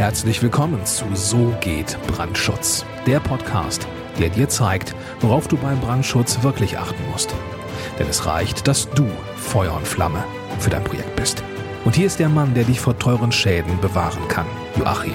Herzlich willkommen zu So geht Brandschutz, der Podcast, der dir zeigt, worauf du beim Brandschutz wirklich achten musst. Denn es reicht, dass du Feuer und Flamme für dein Projekt bist. Und hier ist der Mann, der dich vor teuren Schäden bewahren kann, Joachim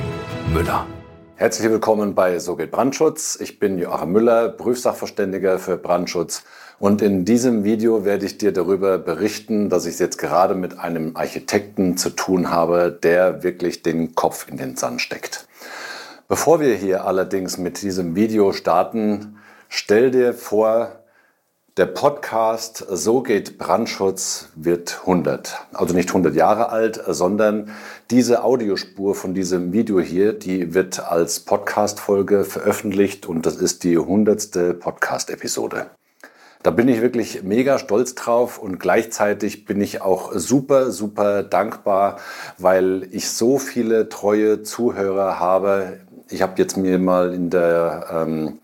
Müller. Herzlich willkommen bei So geht Brandschutz. Ich bin Joachim Müller, Prüfsachverständiger für Brandschutz. Und in diesem Video werde ich dir darüber berichten, dass ich es jetzt gerade mit einem Architekten zu tun habe, der wirklich den Kopf in den Sand steckt. Bevor wir hier allerdings mit diesem Video starten, stell dir vor, der Podcast So geht Brandschutz wird 100. Also nicht 100 Jahre alt, sondern diese Audiospur von diesem Video hier, die wird als Podcast-Folge veröffentlicht und das ist die 100. Podcast-Episode. Da bin ich wirklich mega stolz drauf und gleichzeitig bin ich auch super, super dankbar, weil ich so viele treue Zuhörer habe. Ich habe jetzt mir mal in der ähm,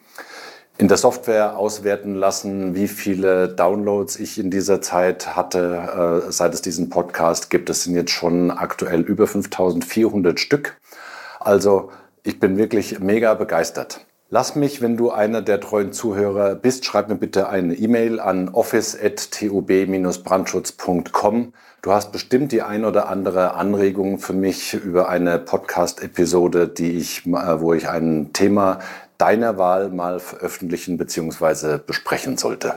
in der Software auswerten lassen, wie viele Downloads ich in dieser Zeit hatte. Äh, seit es diesen Podcast gibt, es sind jetzt schon aktuell über 5400 Stück. Also ich bin wirklich mega begeistert. Lass mich, wenn du einer der treuen Zuhörer bist, schreib mir bitte eine E-Mail an office.tub-brandschutz.com. Du hast bestimmt die ein oder andere Anregung für mich über eine Podcast-Episode, die ich, äh, wo ich ein Thema deiner Wahl mal veröffentlichen bzw. besprechen sollte.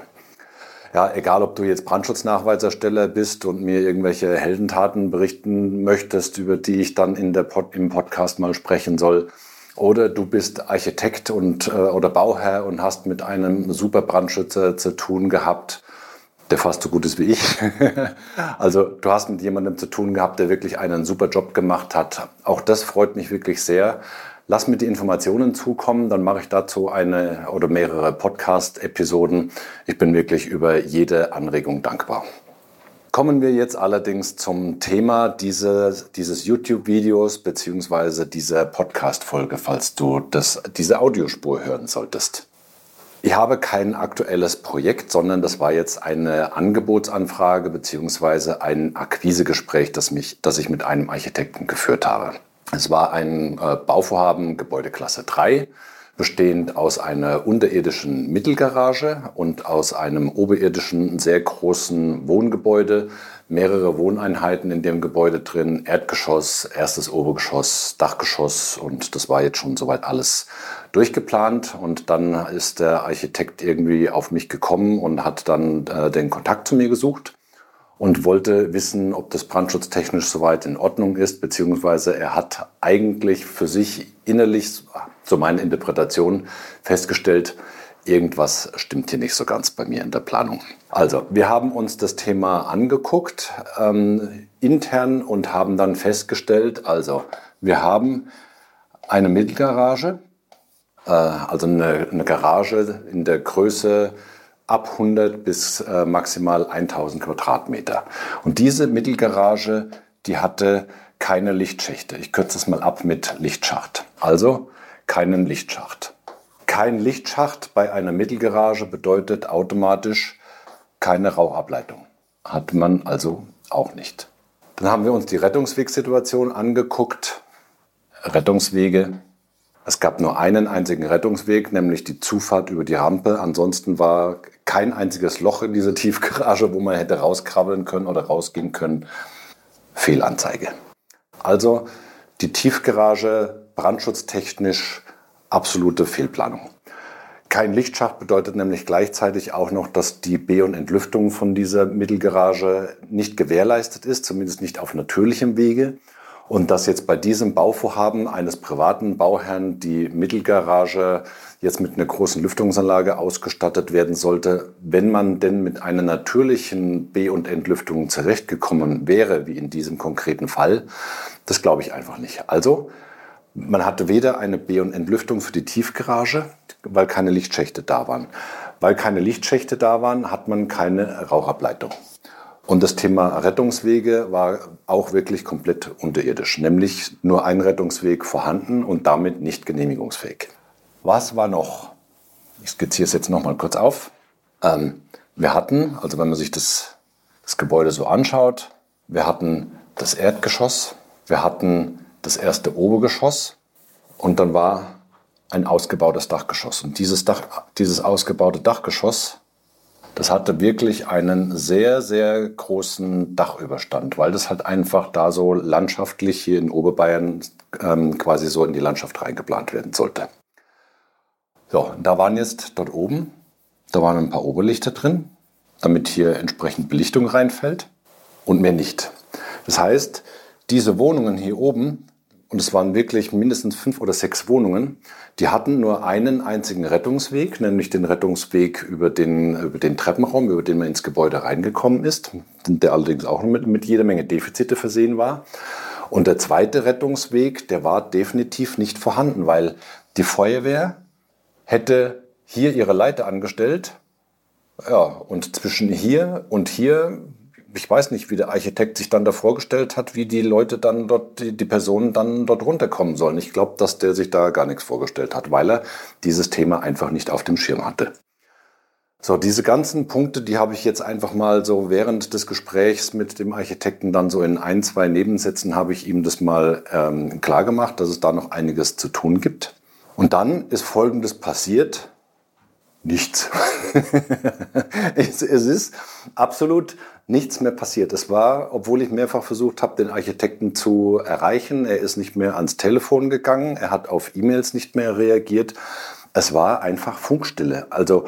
Ja, egal ob du jetzt Brandschutznachweisersteller bist und mir irgendwelche Heldentaten berichten möchtest, über die ich dann in der Pod, im Podcast mal sprechen soll, oder du bist Architekt und, äh, oder Bauherr und hast mit einem super Brandschützer zu tun gehabt, der fast so gut ist wie ich. also du hast mit jemandem zu tun gehabt, der wirklich einen super Job gemacht hat. Auch das freut mich wirklich sehr. Lass mir die Informationen zukommen, dann mache ich dazu eine oder mehrere Podcast-Episoden. Ich bin wirklich über jede Anregung dankbar. Kommen wir jetzt allerdings zum Thema dieses, dieses YouTube-Videos beziehungsweise dieser Podcast-Folge, falls du das, diese Audiospur hören solltest. Ich habe kein aktuelles Projekt, sondern das war jetzt eine Angebotsanfrage beziehungsweise ein Akquisegespräch, das, mich, das ich mit einem Architekten geführt habe. Es war ein äh, Bauvorhaben Gebäudeklasse 3, bestehend aus einer unterirdischen Mittelgarage und aus einem oberirdischen sehr großen Wohngebäude. Mehrere Wohneinheiten in dem Gebäude drin, Erdgeschoss, erstes Obergeschoss, Dachgeschoss und das war jetzt schon soweit alles durchgeplant. Und dann ist der Architekt irgendwie auf mich gekommen und hat dann äh, den Kontakt zu mir gesucht und wollte wissen, ob das brandschutztechnisch soweit in Ordnung ist, beziehungsweise er hat eigentlich für sich innerlich, so meine Interpretation, festgestellt, irgendwas stimmt hier nicht so ganz bei mir in der Planung. Also, wir haben uns das Thema angeguckt ähm, intern und haben dann festgestellt, also wir haben eine Mittelgarage, äh, also eine, eine Garage in der Größe ab 100 bis äh, maximal 1000 Quadratmeter. Und diese Mittelgarage, die hatte keine Lichtschächte. Ich kürze es mal ab mit Lichtschacht. Also keinen Lichtschacht. Kein Lichtschacht bei einer Mittelgarage bedeutet automatisch keine Rauchableitung. Hat man also auch nicht. Dann haben wir uns die Rettungswegsituation angeguckt. Rettungswege es gab nur einen einzigen Rettungsweg, nämlich die Zufahrt über die Rampe. Ansonsten war kein einziges Loch in dieser Tiefgarage, wo man hätte rauskrabbeln können oder rausgehen können. Fehlanzeige. Also die Tiefgarage brandschutztechnisch absolute Fehlplanung. Kein Lichtschacht bedeutet nämlich gleichzeitig auch noch, dass die B- und Entlüftung von dieser Mittelgarage nicht gewährleistet ist, zumindest nicht auf natürlichem Wege. Und dass jetzt bei diesem Bauvorhaben eines privaten Bauherrn die Mittelgarage jetzt mit einer großen Lüftungsanlage ausgestattet werden sollte, wenn man denn mit einer natürlichen B- und Entlüftung zurechtgekommen wäre, wie in diesem konkreten Fall, das glaube ich einfach nicht. Also, man hatte weder eine B- und Entlüftung für die Tiefgarage, weil keine Lichtschächte da waren. Weil keine Lichtschächte da waren, hat man keine Rauchableitung. Und das Thema Rettungswege war auch wirklich komplett unterirdisch, nämlich nur ein Rettungsweg vorhanden und damit nicht genehmigungsfähig. Was war noch? Ich skizziere es jetzt noch mal kurz auf. Ähm, wir hatten, also wenn man sich das, das Gebäude so anschaut, wir hatten das Erdgeschoss, wir hatten das erste Obergeschoss und dann war ein ausgebautes Dachgeschoss. Und dieses, Dach, dieses ausgebaute Dachgeschoss, das hatte wirklich einen sehr, sehr großen Dachüberstand, weil das halt einfach da so landschaftlich hier in Oberbayern ähm, quasi so in die Landschaft reingeplant werden sollte. So, da waren jetzt dort oben, da waren ein paar Oberlichter drin, damit hier entsprechend Belichtung reinfällt und mehr nicht. Das heißt, diese Wohnungen hier oben, und es waren wirklich mindestens fünf oder sechs Wohnungen, die hatten nur einen einzigen Rettungsweg, nämlich den Rettungsweg über den, über den Treppenraum, über den man ins Gebäude reingekommen ist, der allerdings auch mit, mit jeder Menge Defizite versehen war. Und der zweite Rettungsweg, der war definitiv nicht vorhanden, weil die Feuerwehr hätte hier ihre Leiter angestellt. Ja, und zwischen hier und hier ich weiß nicht, wie der Architekt sich dann da vorgestellt hat, wie die Leute dann dort, die, die Personen dann dort runterkommen sollen. Ich glaube, dass der sich da gar nichts vorgestellt hat, weil er dieses Thema einfach nicht auf dem Schirm hatte. So, diese ganzen Punkte, die habe ich jetzt einfach mal so während des Gesprächs mit dem Architekten dann so in ein, zwei Nebensätzen habe ich ihm das mal ähm, klar dass es da noch einiges zu tun gibt. Und dann ist Folgendes passiert. Nichts. es, es ist absolut nichts mehr passiert. Es war, obwohl ich mehrfach versucht habe, den Architekten zu erreichen, er ist nicht mehr ans Telefon gegangen, er hat auf E-Mails nicht mehr reagiert. Es war einfach Funkstille. Also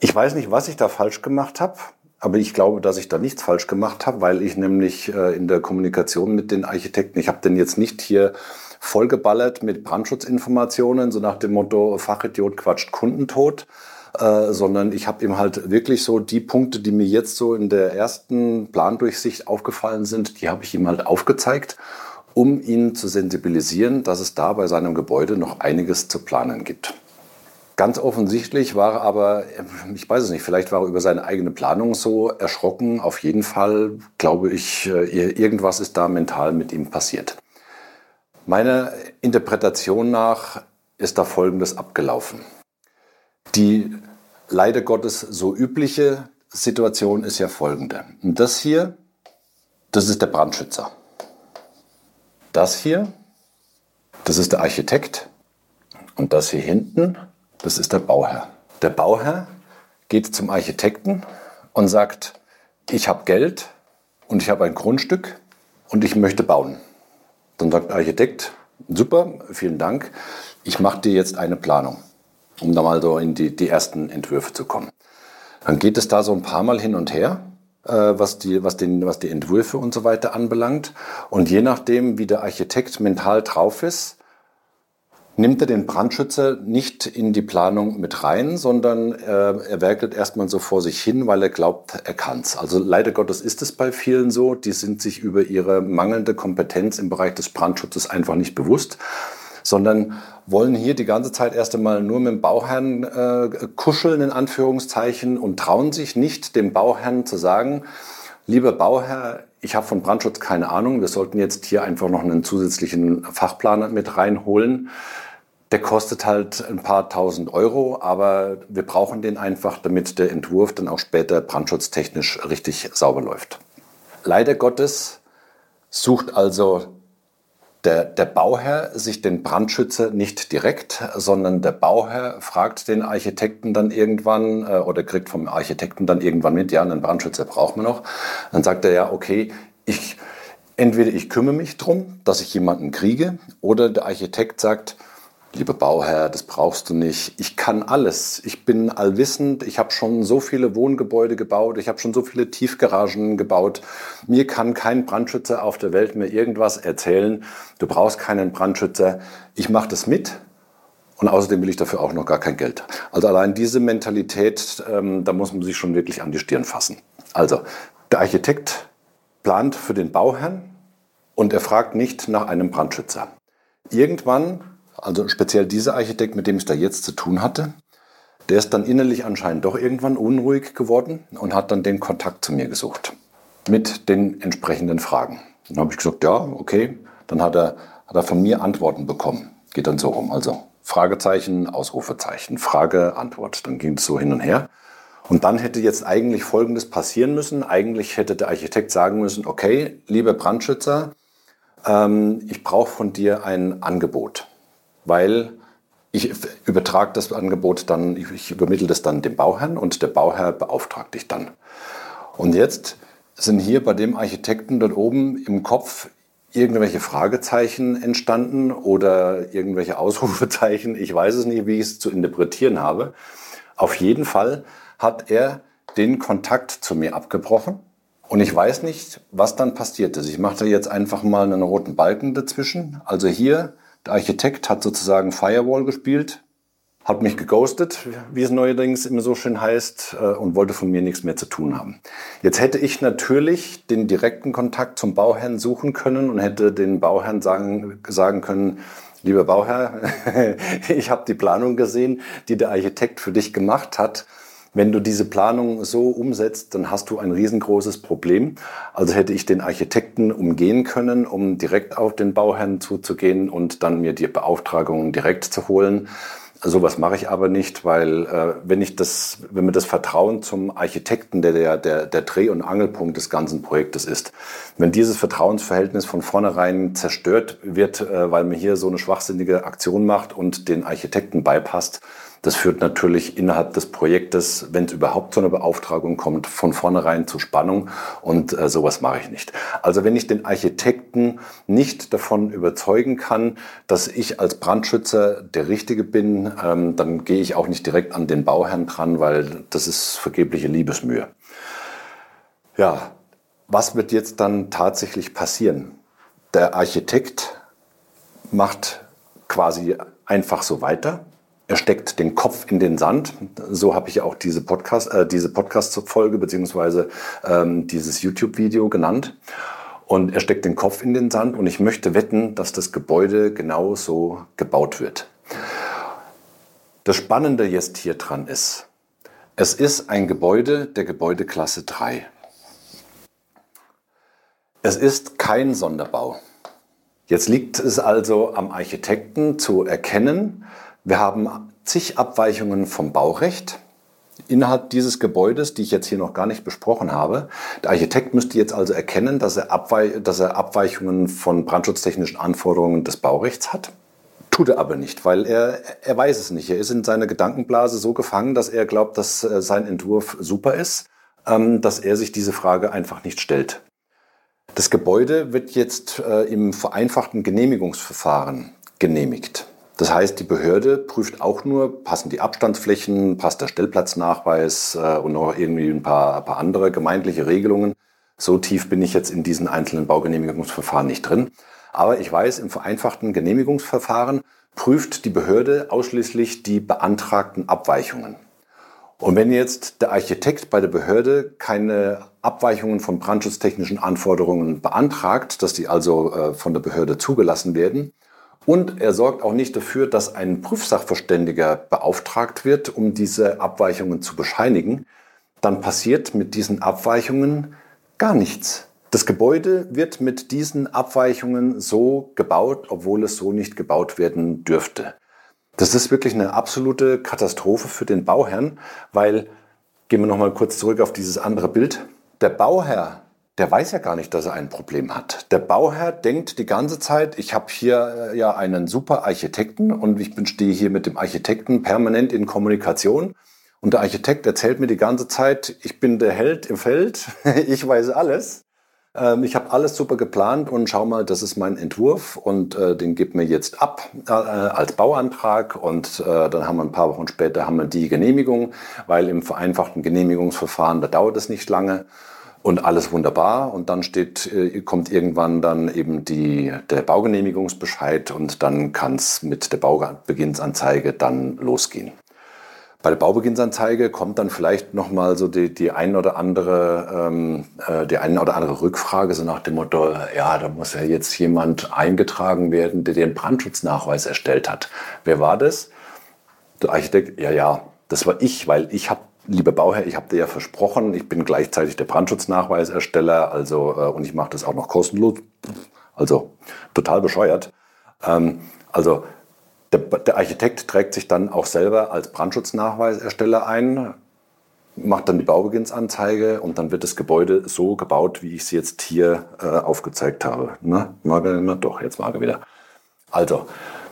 ich weiß nicht, was ich da falsch gemacht habe, aber ich glaube, dass ich da nichts falsch gemacht habe, weil ich nämlich äh, in der Kommunikation mit den Architekten, ich habe den jetzt nicht hier vollgeballert mit Brandschutzinformationen, so nach dem Motto Fachidiot quatscht Kundentod, äh, sondern ich habe ihm halt wirklich so die Punkte, die mir jetzt so in der ersten Plandurchsicht aufgefallen sind, die habe ich ihm halt aufgezeigt, um ihn zu sensibilisieren, dass es da bei seinem Gebäude noch einiges zu planen gibt. Ganz offensichtlich war er aber, ich weiß es nicht, vielleicht war er über seine eigene Planung so erschrocken. Auf jeden Fall glaube ich, äh, irgendwas ist da mental mit ihm passiert. Meiner Interpretation nach ist da Folgendes abgelaufen. Die leider Gottes so übliche Situation ist ja folgende. Und das hier, das ist der Brandschützer. Das hier, das ist der Architekt. Und das hier hinten, das ist der Bauherr. Der Bauherr geht zum Architekten und sagt, ich habe Geld und ich habe ein Grundstück und ich möchte bauen. Dann sagt der Architekt, super, vielen Dank, ich mache dir jetzt eine Planung um da mal so in die, die ersten Entwürfe zu kommen. Dann geht es da so ein paar Mal hin und her, äh, was, die, was, den, was die Entwürfe und so weiter anbelangt. Und je nachdem, wie der Architekt mental drauf ist, nimmt er den Brandschützer nicht in die Planung mit rein, sondern äh, er werkelt erstmal so vor sich hin, weil er glaubt, er kann's. Also leider Gottes ist es bei vielen so, die sind sich über ihre mangelnde Kompetenz im Bereich des Brandschutzes einfach nicht bewusst sondern wollen hier die ganze Zeit erst einmal nur mit dem Bauherrn äh, kuscheln, in Anführungszeichen, und trauen sich nicht, dem Bauherrn zu sagen, lieber Bauherr, ich habe von Brandschutz keine Ahnung, wir sollten jetzt hier einfach noch einen zusätzlichen Fachplaner mit reinholen. Der kostet halt ein paar tausend Euro, aber wir brauchen den einfach, damit der Entwurf dann auch später brandschutztechnisch richtig sauber läuft. Leider Gottes sucht also der, der Bauherr sich den Brandschützer nicht direkt, sondern der Bauherr fragt den Architekten dann irgendwann äh, oder kriegt vom Architekten dann irgendwann mit, ja, einen Brandschützer brauchen wir noch. Dann sagt er ja, okay, ich, entweder ich kümmere mich drum, dass ich jemanden kriege, oder der Architekt sagt, lieber Bauherr, das brauchst du nicht. Ich kann alles. Ich bin allwissend. Ich habe schon so viele Wohngebäude gebaut. Ich habe schon so viele Tiefgaragen gebaut. Mir kann kein Brandschützer auf der Welt mehr irgendwas erzählen. Du brauchst keinen Brandschützer. Ich mache das mit. Und außerdem will ich dafür auch noch gar kein Geld. Also allein diese Mentalität, ähm, da muss man sich schon wirklich an die Stirn fassen. Also der Architekt plant für den Bauherrn und er fragt nicht nach einem Brandschützer. Irgendwann also speziell dieser Architekt, mit dem ich da jetzt zu tun hatte, der ist dann innerlich anscheinend doch irgendwann unruhig geworden und hat dann den Kontakt zu mir gesucht mit den entsprechenden Fragen. Dann habe ich gesagt, ja, okay. Dann hat er, hat er von mir Antworten bekommen. Geht dann so rum. Also Fragezeichen, Ausrufezeichen, Frage, Antwort. Dann ging es so hin und her. Und dann hätte jetzt eigentlich Folgendes passieren müssen. Eigentlich hätte der Architekt sagen müssen, okay, lieber Brandschützer, ähm, ich brauche von dir ein Angebot, weil ich übertrage das Angebot dann, ich übermittle das dann dem Bauherrn und der Bauherr beauftragt dich dann. Und jetzt sind hier bei dem Architekten dort oben im Kopf irgendwelche Fragezeichen entstanden oder irgendwelche Ausrufezeichen. Ich weiß es nicht, wie ich es zu interpretieren habe. Auf jeden Fall hat er den Kontakt zu mir abgebrochen. Und ich weiß nicht, was dann passiert ist. Ich mache da jetzt einfach mal einen roten Balken dazwischen. Also hier, der Architekt hat sozusagen Firewall gespielt hat mich geghostet, wie es neuerdings immer so schön heißt, äh, und wollte von mir nichts mehr zu tun haben. Jetzt hätte ich natürlich den direkten Kontakt zum Bauherrn suchen können und hätte den Bauherrn sagen, sagen können, lieber Bauherr, ich habe die Planung gesehen, die der Architekt für dich gemacht hat. Wenn du diese Planung so umsetzt, dann hast du ein riesengroßes Problem. Also hätte ich den Architekten umgehen können, um direkt auf den Bauherrn zuzugehen und dann mir die Beauftragungen direkt zu holen. Sowas mache ich aber nicht, weil äh, wenn ich das, wenn mir das Vertrauen zum Architekten, der der, der der Dreh- und Angelpunkt des ganzen Projektes ist, wenn dieses Vertrauensverhältnis von vornherein zerstört wird, äh, weil man hier so eine schwachsinnige Aktion macht und den Architekten beipasst, das führt natürlich innerhalb des Projektes, wenn es überhaupt zu einer Beauftragung kommt, von vornherein zu Spannung und äh, sowas mache ich nicht. Also wenn ich den Architekten nicht davon überzeugen kann, dass ich als Brandschützer der Richtige bin, ähm, dann gehe ich auch nicht direkt an den Bauherrn dran, weil das ist vergebliche Liebesmühe. Ja, was wird jetzt dann tatsächlich passieren? Der Architekt macht quasi einfach so weiter er steckt den Kopf in den Sand. So habe ich auch diese Podcast, äh, diese Podcast-Folge beziehungsweise ähm, dieses YouTube-Video genannt. Und er steckt den Kopf in den Sand und ich möchte wetten, dass das Gebäude genau so gebaut wird. Das Spannende jetzt hier dran ist, es ist ein Gebäude der Gebäudeklasse 3. Es ist kein Sonderbau. Jetzt liegt es also am Architekten zu erkennen, wir haben zig Abweichungen vom Baurecht innerhalb dieses Gebäudes, die ich jetzt hier noch gar nicht besprochen habe. Der Architekt müsste jetzt also erkennen, dass er, Abweich dass er Abweichungen von brandschutztechnischen Anforderungen des Baurechts hat. Tut er aber nicht, weil er, er weiß es nicht. Er ist in seiner Gedankenblase so gefangen, dass er glaubt, dass äh, sein Entwurf super ist, ähm, dass er sich diese Frage einfach nicht stellt. Das Gebäude wird jetzt äh, im vereinfachten Genehmigungsverfahren genehmigt. Das heißt, die Behörde prüft auch nur, passen die Abstandsflächen, passt der Stellplatznachweis äh, und noch irgendwie ein paar, ein paar andere gemeindliche Regelungen. So tief bin ich jetzt in diesen einzelnen Baugenehmigungsverfahren nicht drin. Aber ich weiß, im vereinfachten Genehmigungsverfahren prüft die Behörde ausschließlich die beantragten Abweichungen. Und wenn jetzt der Architekt bei der Behörde keine Abweichungen von brandschutztechnischen Anforderungen beantragt, dass die also äh, von der Behörde zugelassen werden, und er sorgt auch nicht dafür, dass ein Prüfsachverständiger beauftragt wird, um diese Abweichungen zu bescheinigen. Dann passiert mit diesen Abweichungen gar nichts. Das Gebäude wird mit diesen Abweichungen so gebaut, obwohl es so nicht gebaut werden dürfte. Das ist wirklich eine absolute Katastrophe für den Bauherrn, weil, gehen wir nochmal kurz zurück auf dieses andere Bild, der Bauherr der weiß ja gar nicht, dass er ein Problem hat. Der Bauherr denkt die ganze Zeit, ich habe hier äh, ja einen super Architekten und ich bin, stehe hier mit dem Architekten permanent in Kommunikation. Und der Architekt erzählt mir die ganze Zeit, ich bin der Held im Feld, ich weiß alles. Ähm, ich habe alles super geplant und schau mal, das ist mein Entwurf und äh, den gibt mir jetzt ab äh, als Bauantrag und äh, dann haben wir ein paar Wochen später haben wir die Genehmigung, weil im vereinfachten Genehmigungsverfahren, da dauert es nicht lange und alles wunderbar. Und dann steht, äh, kommt irgendwann dann eben die, der Baugenehmigungsbescheid und dann kann es mit der Baubeginnsanzeige dann losgehen. Bei der Baubeginnsanzeige kommt dann vielleicht nochmal so die, die ein oder andere, ähm, äh, die eine oder andere Rückfrage, so nach dem Motto, ja, da muss ja jetzt jemand eingetragen werden, der den Brandschutznachweis erstellt hat. Wer war das? Der Architekt, ja, ja, das war ich, weil ich habe lieber Bauherr, ich habe dir ja versprochen, ich bin gleichzeitig der Brandschutznachweisersteller, also äh, und ich mache das auch noch kostenlos, also total bescheuert. Ähm, also der, der, Architekt trägt sich dann auch selber als Brandschutznachweisersteller ein. macht dann die Baubeginnsanzeige und dann wird das Gebäude so gebaut, wie ich es jetzt hier äh, aufgezeigt habe. Ne? Mag er immer? Doch, jetzt mag er wieder. Also,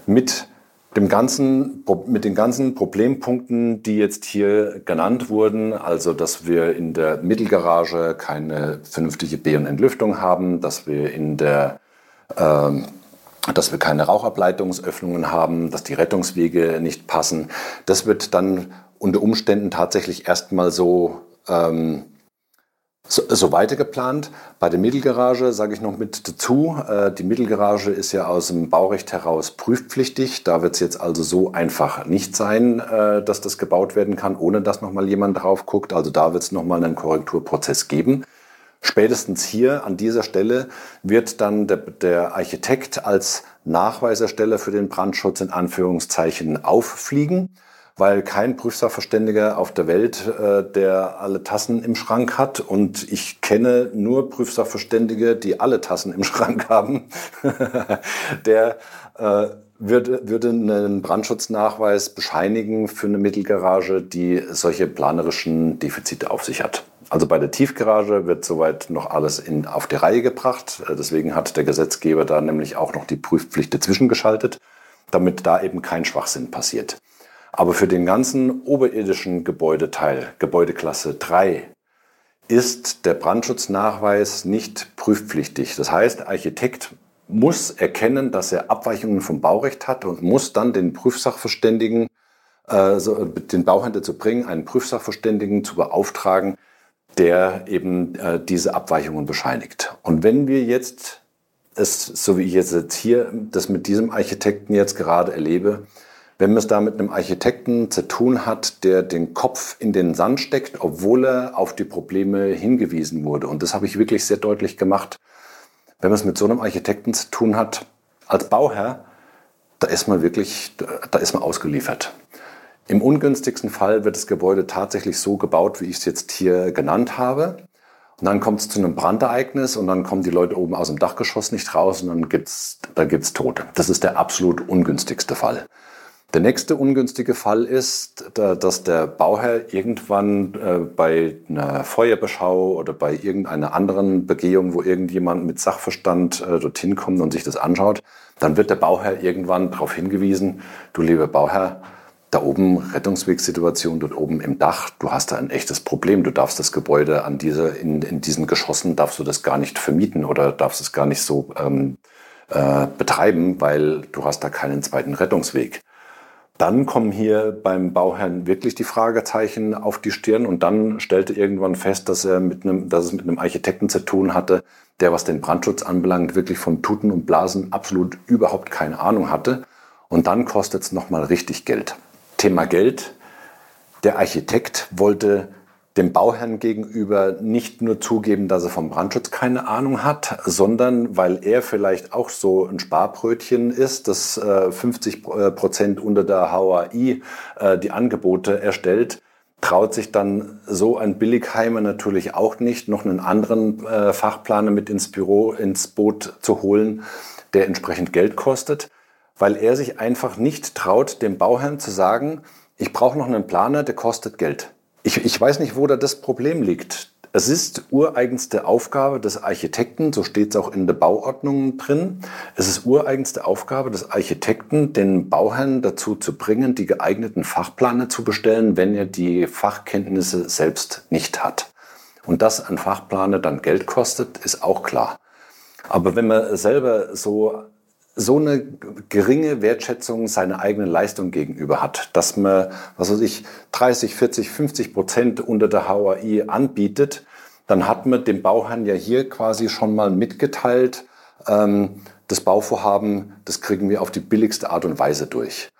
mit dem ganzen, mit den ganzen Problempunkten, die jetzt hier genannt wurden, also dass wir in der Mittelgarage keine vernünftige B- und Entlüftung haben, dass wir in der ähm, dass wir keine Rauchableitungsöffnungen haben, dass die Rettungswege nicht passen. Das wird dann unter Umständen tatsächlich erstmal so, ähm, so, so weiter geplant. Bei der Mittelgarage sage ich noch mit dazu, äh, die Mittelgarage ist ja aus dem Baurecht heraus prüfpflichtig. Da wird es jetzt also so einfach nicht sein, äh, dass das gebaut werden kann, ohne dass nochmal jemand drauf guckt. Also da wird es nochmal einen Korrekturprozess geben. Spätestens hier an dieser Stelle wird dann der, der Architekt als Nachweiserstelle für den Brandschutz in Anführungszeichen auffliegen weil kein Prüfsachverständiger auf der Welt, äh, der alle Tassen im Schrank hat und ich kenne nur Prüfsachverständige, die alle Tassen im Schrank haben, der äh, würde, würde einen Brandschutznachweis bescheinigen für eine Mittelgarage, die solche planerischen Defizite auf sich hat. Also bei der Tiefgarage wird soweit noch alles in, auf die Reihe gebracht. Äh, deswegen hat der Gesetzgeber da nämlich auch noch die Prüfpflicht dazwischen geschaltet, damit da eben kein Schwachsinn passiert. Aber für den ganzen oberirdischen Gebäudeteil, Gebäudeklasse 3, ist der Brandschutznachweis nicht prüfpflichtig. Das heißt, der Architekt muss erkennen, dass er Abweichungen vom Baurecht hat und muss dann den Prüfsachverständigen, äh, den Bauhändler zu bringen, einen Prüfsachverständigen zu beauftragen, der eben äh, diese Abweichungen bescheinigt. Und wenn wir jetzt es, so wie ich jetzt hier das mit diesem Architekten jetzt gerade erlebe, wenn man es da mit einem Architekten zu tun hat, der den Kopf in den Sand steckt, obwohl er auf die Probleme hingewiesen wurde. Und das habe ich wirklich sehr deutlich gemacht. Wenn man es mit so einem Architekten zu tun hat, als Bauherr, da ist man wirklich, da ist man ausgeliefert. Im ungünstigsten Fall wird das Gebäude tatsächlich so gebaut, wie ich es jetzt hier genannt habe. Und dann kommt es zu einem Brandereignis und dann kommen die Leute oben aus dem Dachgeschoss nicht raus und dann gibt's, da gibt's Tote. Das ist der absolut ungünstigste Fall. Der nächste ungünstige Fall ist, dass der Bauherr irgendwann äh, bei einer Feuerbeschau oder bei irgendeiner anderen Begehung, wo irgendjemand mit Sachverstand äh, dorthin kommt und sich das anschaut, dann wird der Bauherr irgendwann darauf hingewiesen, du lieber Bauherr, da oben Rettungswegsituation, dort oben im Dach, du hast da ein echtes Problem. Du darfst das Gebäude an diese, in, in diesen Geschossen, darfst du das gar nicht vermieten oder darfst es gar nicht so ähm, äh, betreiben, weil du hast da keinen zweiten Rettungsweg. Dann kommen hier beim Bauherrn wirklich die Fragezeichen auf die Stirn und dann stellte irgendwann fest, dass er mit einem, dass es mit einem Architekten zu tun hatte, der, was den Brandschutz anbelangt, wirklich von Tuten und Blasen absolut überhaupt keine Ahnung hatte. Und dann kostet es nochmal richtig Geld. Thema Geld. Der Architekt wollte dem Bauherrn gegenüber nicht nur zugeben, dass er vom Brandschutz keine Ahnung hat, sondern weil er vielleicht auch so ein Sparbrötchen ist, das 50 äh, Prozent unter der HAI äh, die Angebote erstellt, traut sich dann so ein Billigheimer natürlich auch nicht, noch einen anderen äh, Fachplaner mit ins Büro, ins Boot zu holen, der entsprechend Geld kostet, weil er sich einfach nicht traut, dem Bauherrn zu sagen, ich brauche noch einen Planer, der kostet Geld. Ich, ich weiß nicht, wo da das Problem liegt. Es ist ureigenste Aufgabe des Architekten, so steht es auch in der Bauordnung drin. Es ist ureigenste Aufgabe des Architekten, den Bauherrn dazu zu bringen, die geeigneten Fachplaner zu bestellen, wenn er die Fachkenntnisse selbst nicht hat. Und dass ein Fachplaner dann Geld kostet, ist auch klar. Aber wenn man selber so so eine geringe Wertschätzung seiner eigenen Leistung gegenüber hat, dass man, was weiß ich, 30, 40, 50 Prozent unter der HAI anbietet, dann hat man dem Bauherrn ja hier quasi schon mal mitgeteilt, ähm, das Bauvorhaben, das kriegen wir auf die billigste Art und Weise durch.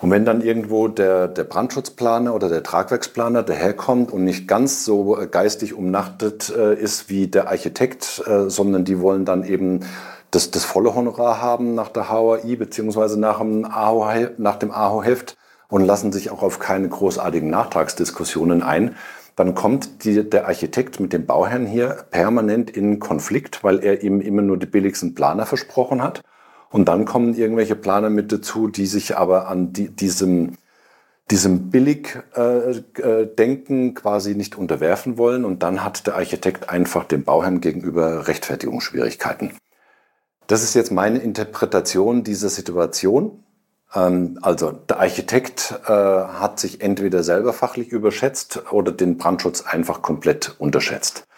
Und wenn dann irgendwo der, der Brandschutzplaner oder der Tragwerksplaner daherkommt und nicht ganz so geistig umnachtet äh, ist wie der Architekt, äh, sondern die wollen dann eben das, das volle Honorar haben nach der HAI beziehungsweise nach dem AHO-Heft und lassen sich auch auf keine großartigen Nachtragsdiskussionen ein, dann kommt die, der Architekt mit dem Bauherrn hier permanent in Konflikt, weil er ihm immer nur die billigsten Planer versprochen hat. Und dann kommen irgendwelche Planer mit dazu, die sich aber an die, diesem diesem Billigdenken äh, quasi nicht unterwerfen wollen und dann hat der Architekt einfach dem Bauherrn gegenüber Rechtfertigungsschwierigkeiten. Das ist jetzt meine Interpretation dieser Situation. Ähm, also der Architekt äh, hat sich entweder selber fachlich überschätzt oder den Brandschutz einfach komplett unterschätzt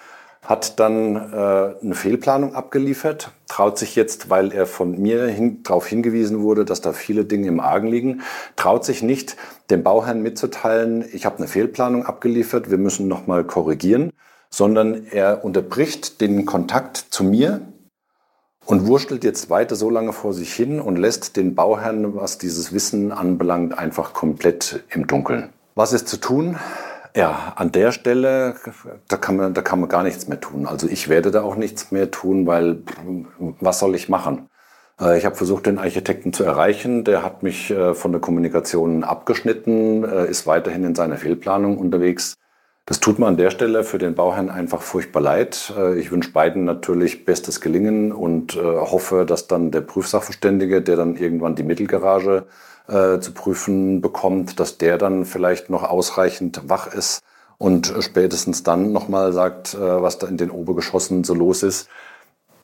hat dann äh, eine Fehlplanung abgeliefert, traut sich jetzt, weil er von mir hin, darauf hingewiesen wurde, dass da viele Dinge im Argen liegen, traut sich nicht, dem Bauherrn mitzuteilen, ich habe eine Fehlplanung abgeliefert, wir müssen nochmal korrigieren, sondern er unterbricht den Kontakt zu mir und wurstelt jetzt weiter so lange vor sich hin und lässt den Bauherrn, was dieses Wissen anbelangt, einfach komplett im Dunkeln. Was ist zu tun? Ja, an der Stelle, da kann man, da kann man gar nichts mehr tun. Also ich werde da auch nichts mehr tun, weil was soll ich machen? Äh, ich habe versucht, den Architekten zu erreichen. Der hat mich äh, von der Kommunikation abgeschnitten, äh, ist weiterhin in seiner Fehlplanung unterwegs. Das tut mir an der Stelle für den Bauherrn einfach furchtbar leid. Ich wünsche beiden natürlich bestes Gelingen und hoffe, dass dann der Prüfsachverständige, der dann irgendwann die Mittelgarage äh, zu prüfen bekommt, dass der dann vielleicht noch ausreichend wach ist und spätestens dann nochmal sagt, äh, was da in den Obergeschossen so los ist.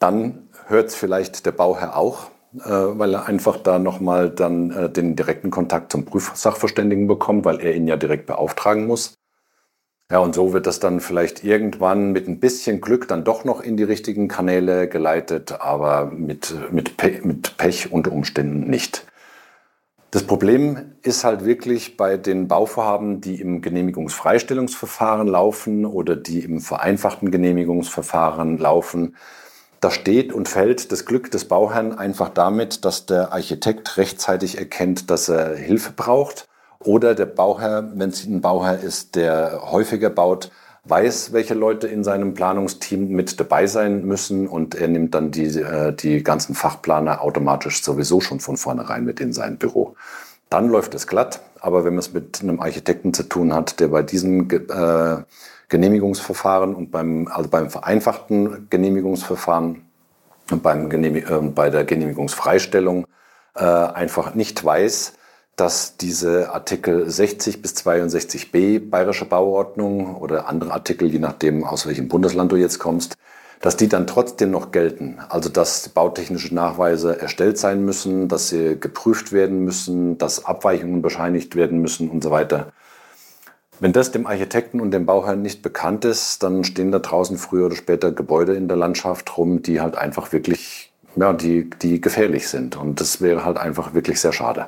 Dann hört es vielleicht der Bauherr auch, äh, weil er einfach da nochmal dann äh, den direkten Kontakt zum Prüfsachverständigen bekommt, weil er ihn ja direkt beauftragen muss. Ja, und so wird das dann vielleicht irgendwann mit ein bisschen Glück dann doch noch in die richtigen Kanäle geleitet, aber mit, mit, Pe mit Pech unter Umständen nicht. Das Problem ist halt wirklich bei den Bauvorhaben, die im Genehmigungsfreistellungsverfahren laufen oder die im vereinfachten Genehmigungsverfahren laufen. Da steht und fällt das Glück des Bauherrn einfach damit, dass der Architekt rechtzeitig erkennt, dass er Hilfe braucht oder der Bauherr, wenn es ein Bauherr ist, der häufiger baut, weiß, welche Leute in seinem Planungsteam mit dabei sein müssen und er nimmt dann die, äh, die ganzen Fachplaner automatisch sowieso schon von vornherein mit in sein Büro. Dann läuft es glatt, aber wenn man es mit einem Architekten zu tun hat, der bei diesem äh, Genehmigungsverfahren und beim, also beim vereinfachten Genehmigungsverfahren und beim Genehmig äh, bei der Genehmigungsfreistellung äh, einfach nicht weiß, dass diese Artikel 60 bis 62b Bayerische Bauordnung oder andere Artikel, je nachdem aus welchem Bundesland du jetzt kommst, dass die dann trotzdem noch gelten. Also dass bautechnische Nachweise erstellt sein müssen, dass sie geprüft werden müssen, dass Abweichungen bescheinigt werden müssen und so weiter. Wenn das dem Architekten und dem Bauherrn nicht bekannt ist, dann stehen da draußen früher oder später Gebäude in der Landschaft rum, die halt einfach wirklich, ja, die, die gefährlich sind. Und das wäre halt einfach wirklich sehr schade.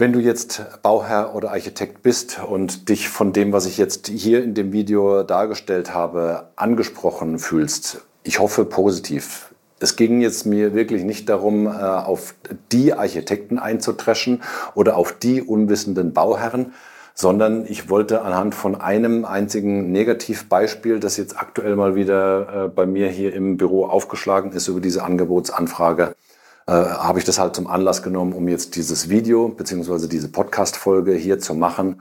Wenn du jetzt Bauherr oder Architekt bist und dich von dem, was ich jetzt hier in dem Video dargestellt habe, angesprochen fühlst, ich hoffe positiv. Es ging jetzt mir wirklich nicht darum, äh, auf die Architekten einzutreschen oder auf die unwissenden Bauherren, sondern ich wollte anhand von einem einzigen Negativbeispiel, das jetzt aktuell mal wieder äh, bei mir hier im Büro aufgeschlagen ist über diese Angebotsanfrage, äh, habe ich das halt zum Anlass genommen, um jetzt dieses Video beziehungsweise diese Podcast-Folge hier zu machen,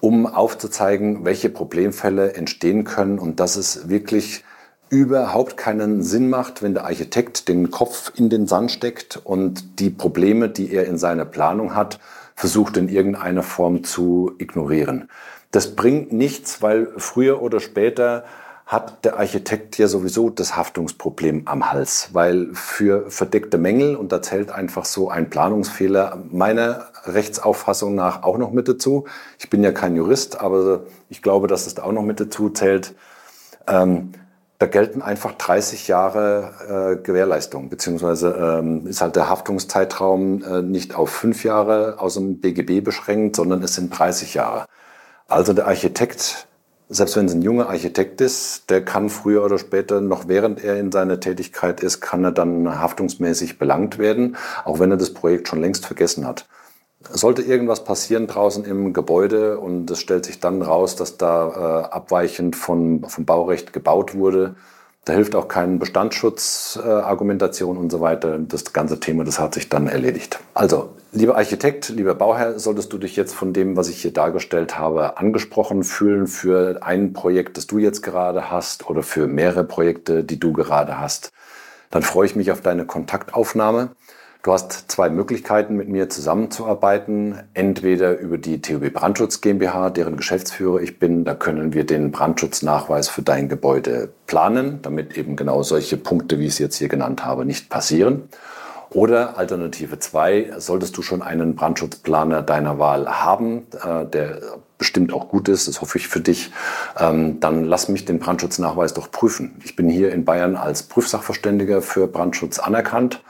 um aufzuzeigen, welche Problemfälle entstehen können und dass es wirklich überhaupt keinen Sinn macht, wenn der Architekt den Kopf in den Sand steckt und die Probleme, die er in seiner Planung hat, versucht in irgendeiner Form zu ignorieren. Das bringt nichts, weil früher oder später hat der Architekt ja sowieso das Haftungsproblem am Hals, weil für verdeckte Mängel, und da zählt einfach so ein Planungsfehler meiner Rechtsauffassung nach auch noch mit dazu. Ich bin ja kein Jurist, aber ich glaube, dass es da auch noch mit dazu zählt. Ähm, da gelten einfach 30 Jahre äh, Gewährleistung, beziehungsweise ähm, ist halt der Haftungszeitraum äh, nicht auf fünf Jahre aus dem BGB beschränkt, sondern es sind 30 Jahre. Also der Architekt selbst wenn es ein junger Architekt ist, der kann früher oder später, noch während er in seiner Tätigkeit ist, kann er dann haftungsmäßig belangt werden, auch wenn er das Projekt schon längst vergessen hat. Sollte irgendwas passieren draußen im Gebäude und es stellt sich dann raus, dass da äh, abweichend von, vom Baurecht gebaut wurde, da hilft auch kein Bestandsschutz, äh, Argumentation und so weiter. Das ganze Thema, das hat sich dann erledigt. Also, lieber Architekt, lieber Bauherr, solltest du dich jetzt von dem, was ich hier dargestellt habe, angesprochen fühlen für ein Projekt, das du jetzt gerade hast oder für mehrere Projekte, die du gerade hast. Dann freue ich mich auf deine Kontaktaufnahme. Du hast zwei Möglichkeiten, mit mir zusammenzuarbeiten. Entweder über die TUB Brandschutz GmbH, deren Geschäftsführer ich bin. Da können wir den Brandschutznachweis für dein Gebäude planen, damit eben genau solche Punkte, wie ich es jetzt hier genannt habe, nicht passieren. Oder Alternative 2, solltest du schon einen Brandschutzplaner deiner Wahl haben, äh, der bestimmt auch gut ist, das hoffe ich für dich, ähm, dann lass mich den Brandschutznachweis doch prüfen. Ich bin hier in Bayern als Prüfsachverständiger für Brandschutz anerkannt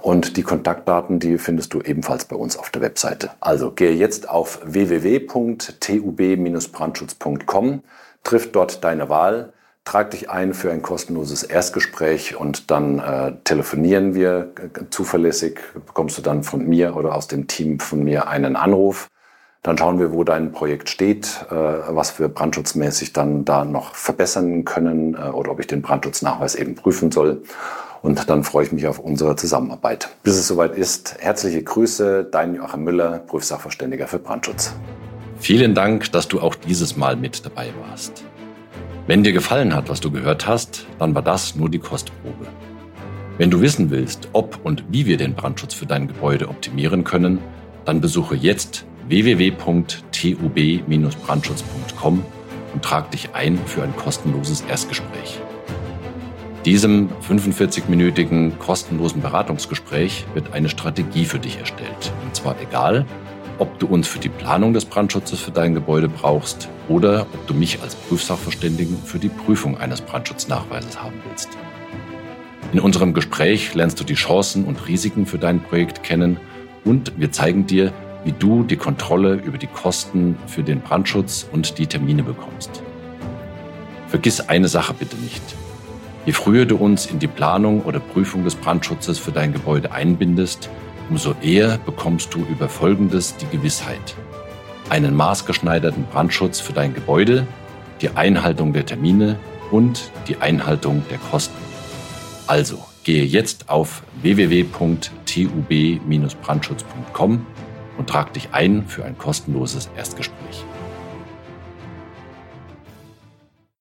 und die Kontaktdaten, die findest du ebenfalls bei uns auf der Webseite. Also gehe jetzt auf www.tub-brandschutz.com, triff dort deine Wahl, trag dich ein für ein kostenloses Erstgespräch und dann äh, telefonieren wir zuverlässig, bekommst du dann von mir oder aus dem Team von mir einen Anruf. Dann schauen wir, wo dein Projekt steht, äh, was wir brandschutzmäßig dann da noch verbessern können äh, oder ob ich den Brandschutznachweis eben prüfen soll. Und dann freue ich mich auf unsere Zusammenarbeit. Bis es soweit ist, herzliche Grüße, dein Joachim Müller, Prüfsachverständiger für Brandschutz. Vielen Dank, dass du auch dieses Mal mit dabei warst. Wenn dir gefallen hat, was du gehört hast, dann war das nur die Kostprobe. Wenn du wissen willst, ob und wie wir den Brandschutz für dein Gebäude optimieren können, dann besuche jetzt www.tub-brandschutz.com und trag dich ein für ein kostenloses Erstgespräch. Diesem 45-minütigen kostenlosen Beratungsgespräch wird eine Strategie für dich erstellt. Und zwar egal, ob du uns für die Planung des Brandschutzes für dein Gebäude brauchst oder ob du mich als Prüfsachverständigen für die Prüfung eines Brandschutznachweises haben willst. In unserem Gespräch lernst du die Chancen und Risiken für dein Projekt kennen und wir zeigen dir, wie du die Kontrolle über die Kosten für den Brandschutz und die Termine bekommst. Vergiss eine Sache bitte nicht. Je früher du uns in die Planung oder Prüfung des Brandschutzes für dein Gebäude einbindest, umso eher bekommst du über Folgendes die Gewissheit. Einen maßgeschneiderten Brandschutz für dein Gebäude, die Einhaltung der Termine und die Einhaltung der Kosten. Also gehe jetzt auf www.tub-brandschutz.com und trag dich ein für ein kostenloses Erstgespräch.